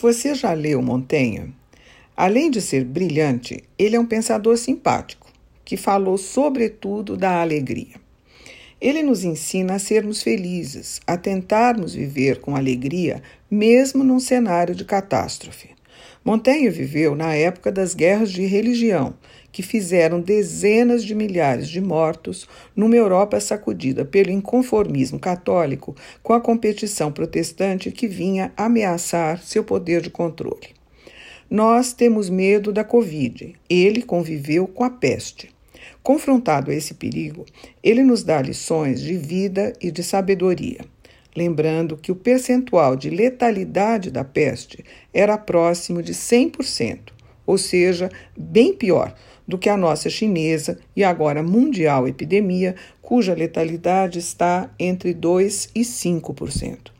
Você já leu Montaigne? Além de ser brilhante, ele é um pensador simpático, que falou sobretudo da alegria. Ele nos ensina a sermos felizes, a tentarmos viver com alegria, mesmo num cenário de catástrofe. Montaigne viveu na época das guerras de religião, que fizeram dezenas de milhares de mortos numa Europa sacudida pelo inconformismo católico com a competição protestante que vinha ameaçar seu poder de controle. Nós temos medo da Covid. Ele conviveu com a peste. Confrontado a esse perigo, ele nos dá lições de vida e de sabedoria, lembrando que o percentual de letalidade da peste era próximo de 100%, ou seja, bem pior do que a nossa chinesa e agora mundial epidemia, cuja letalidade está entre 2 e 5%.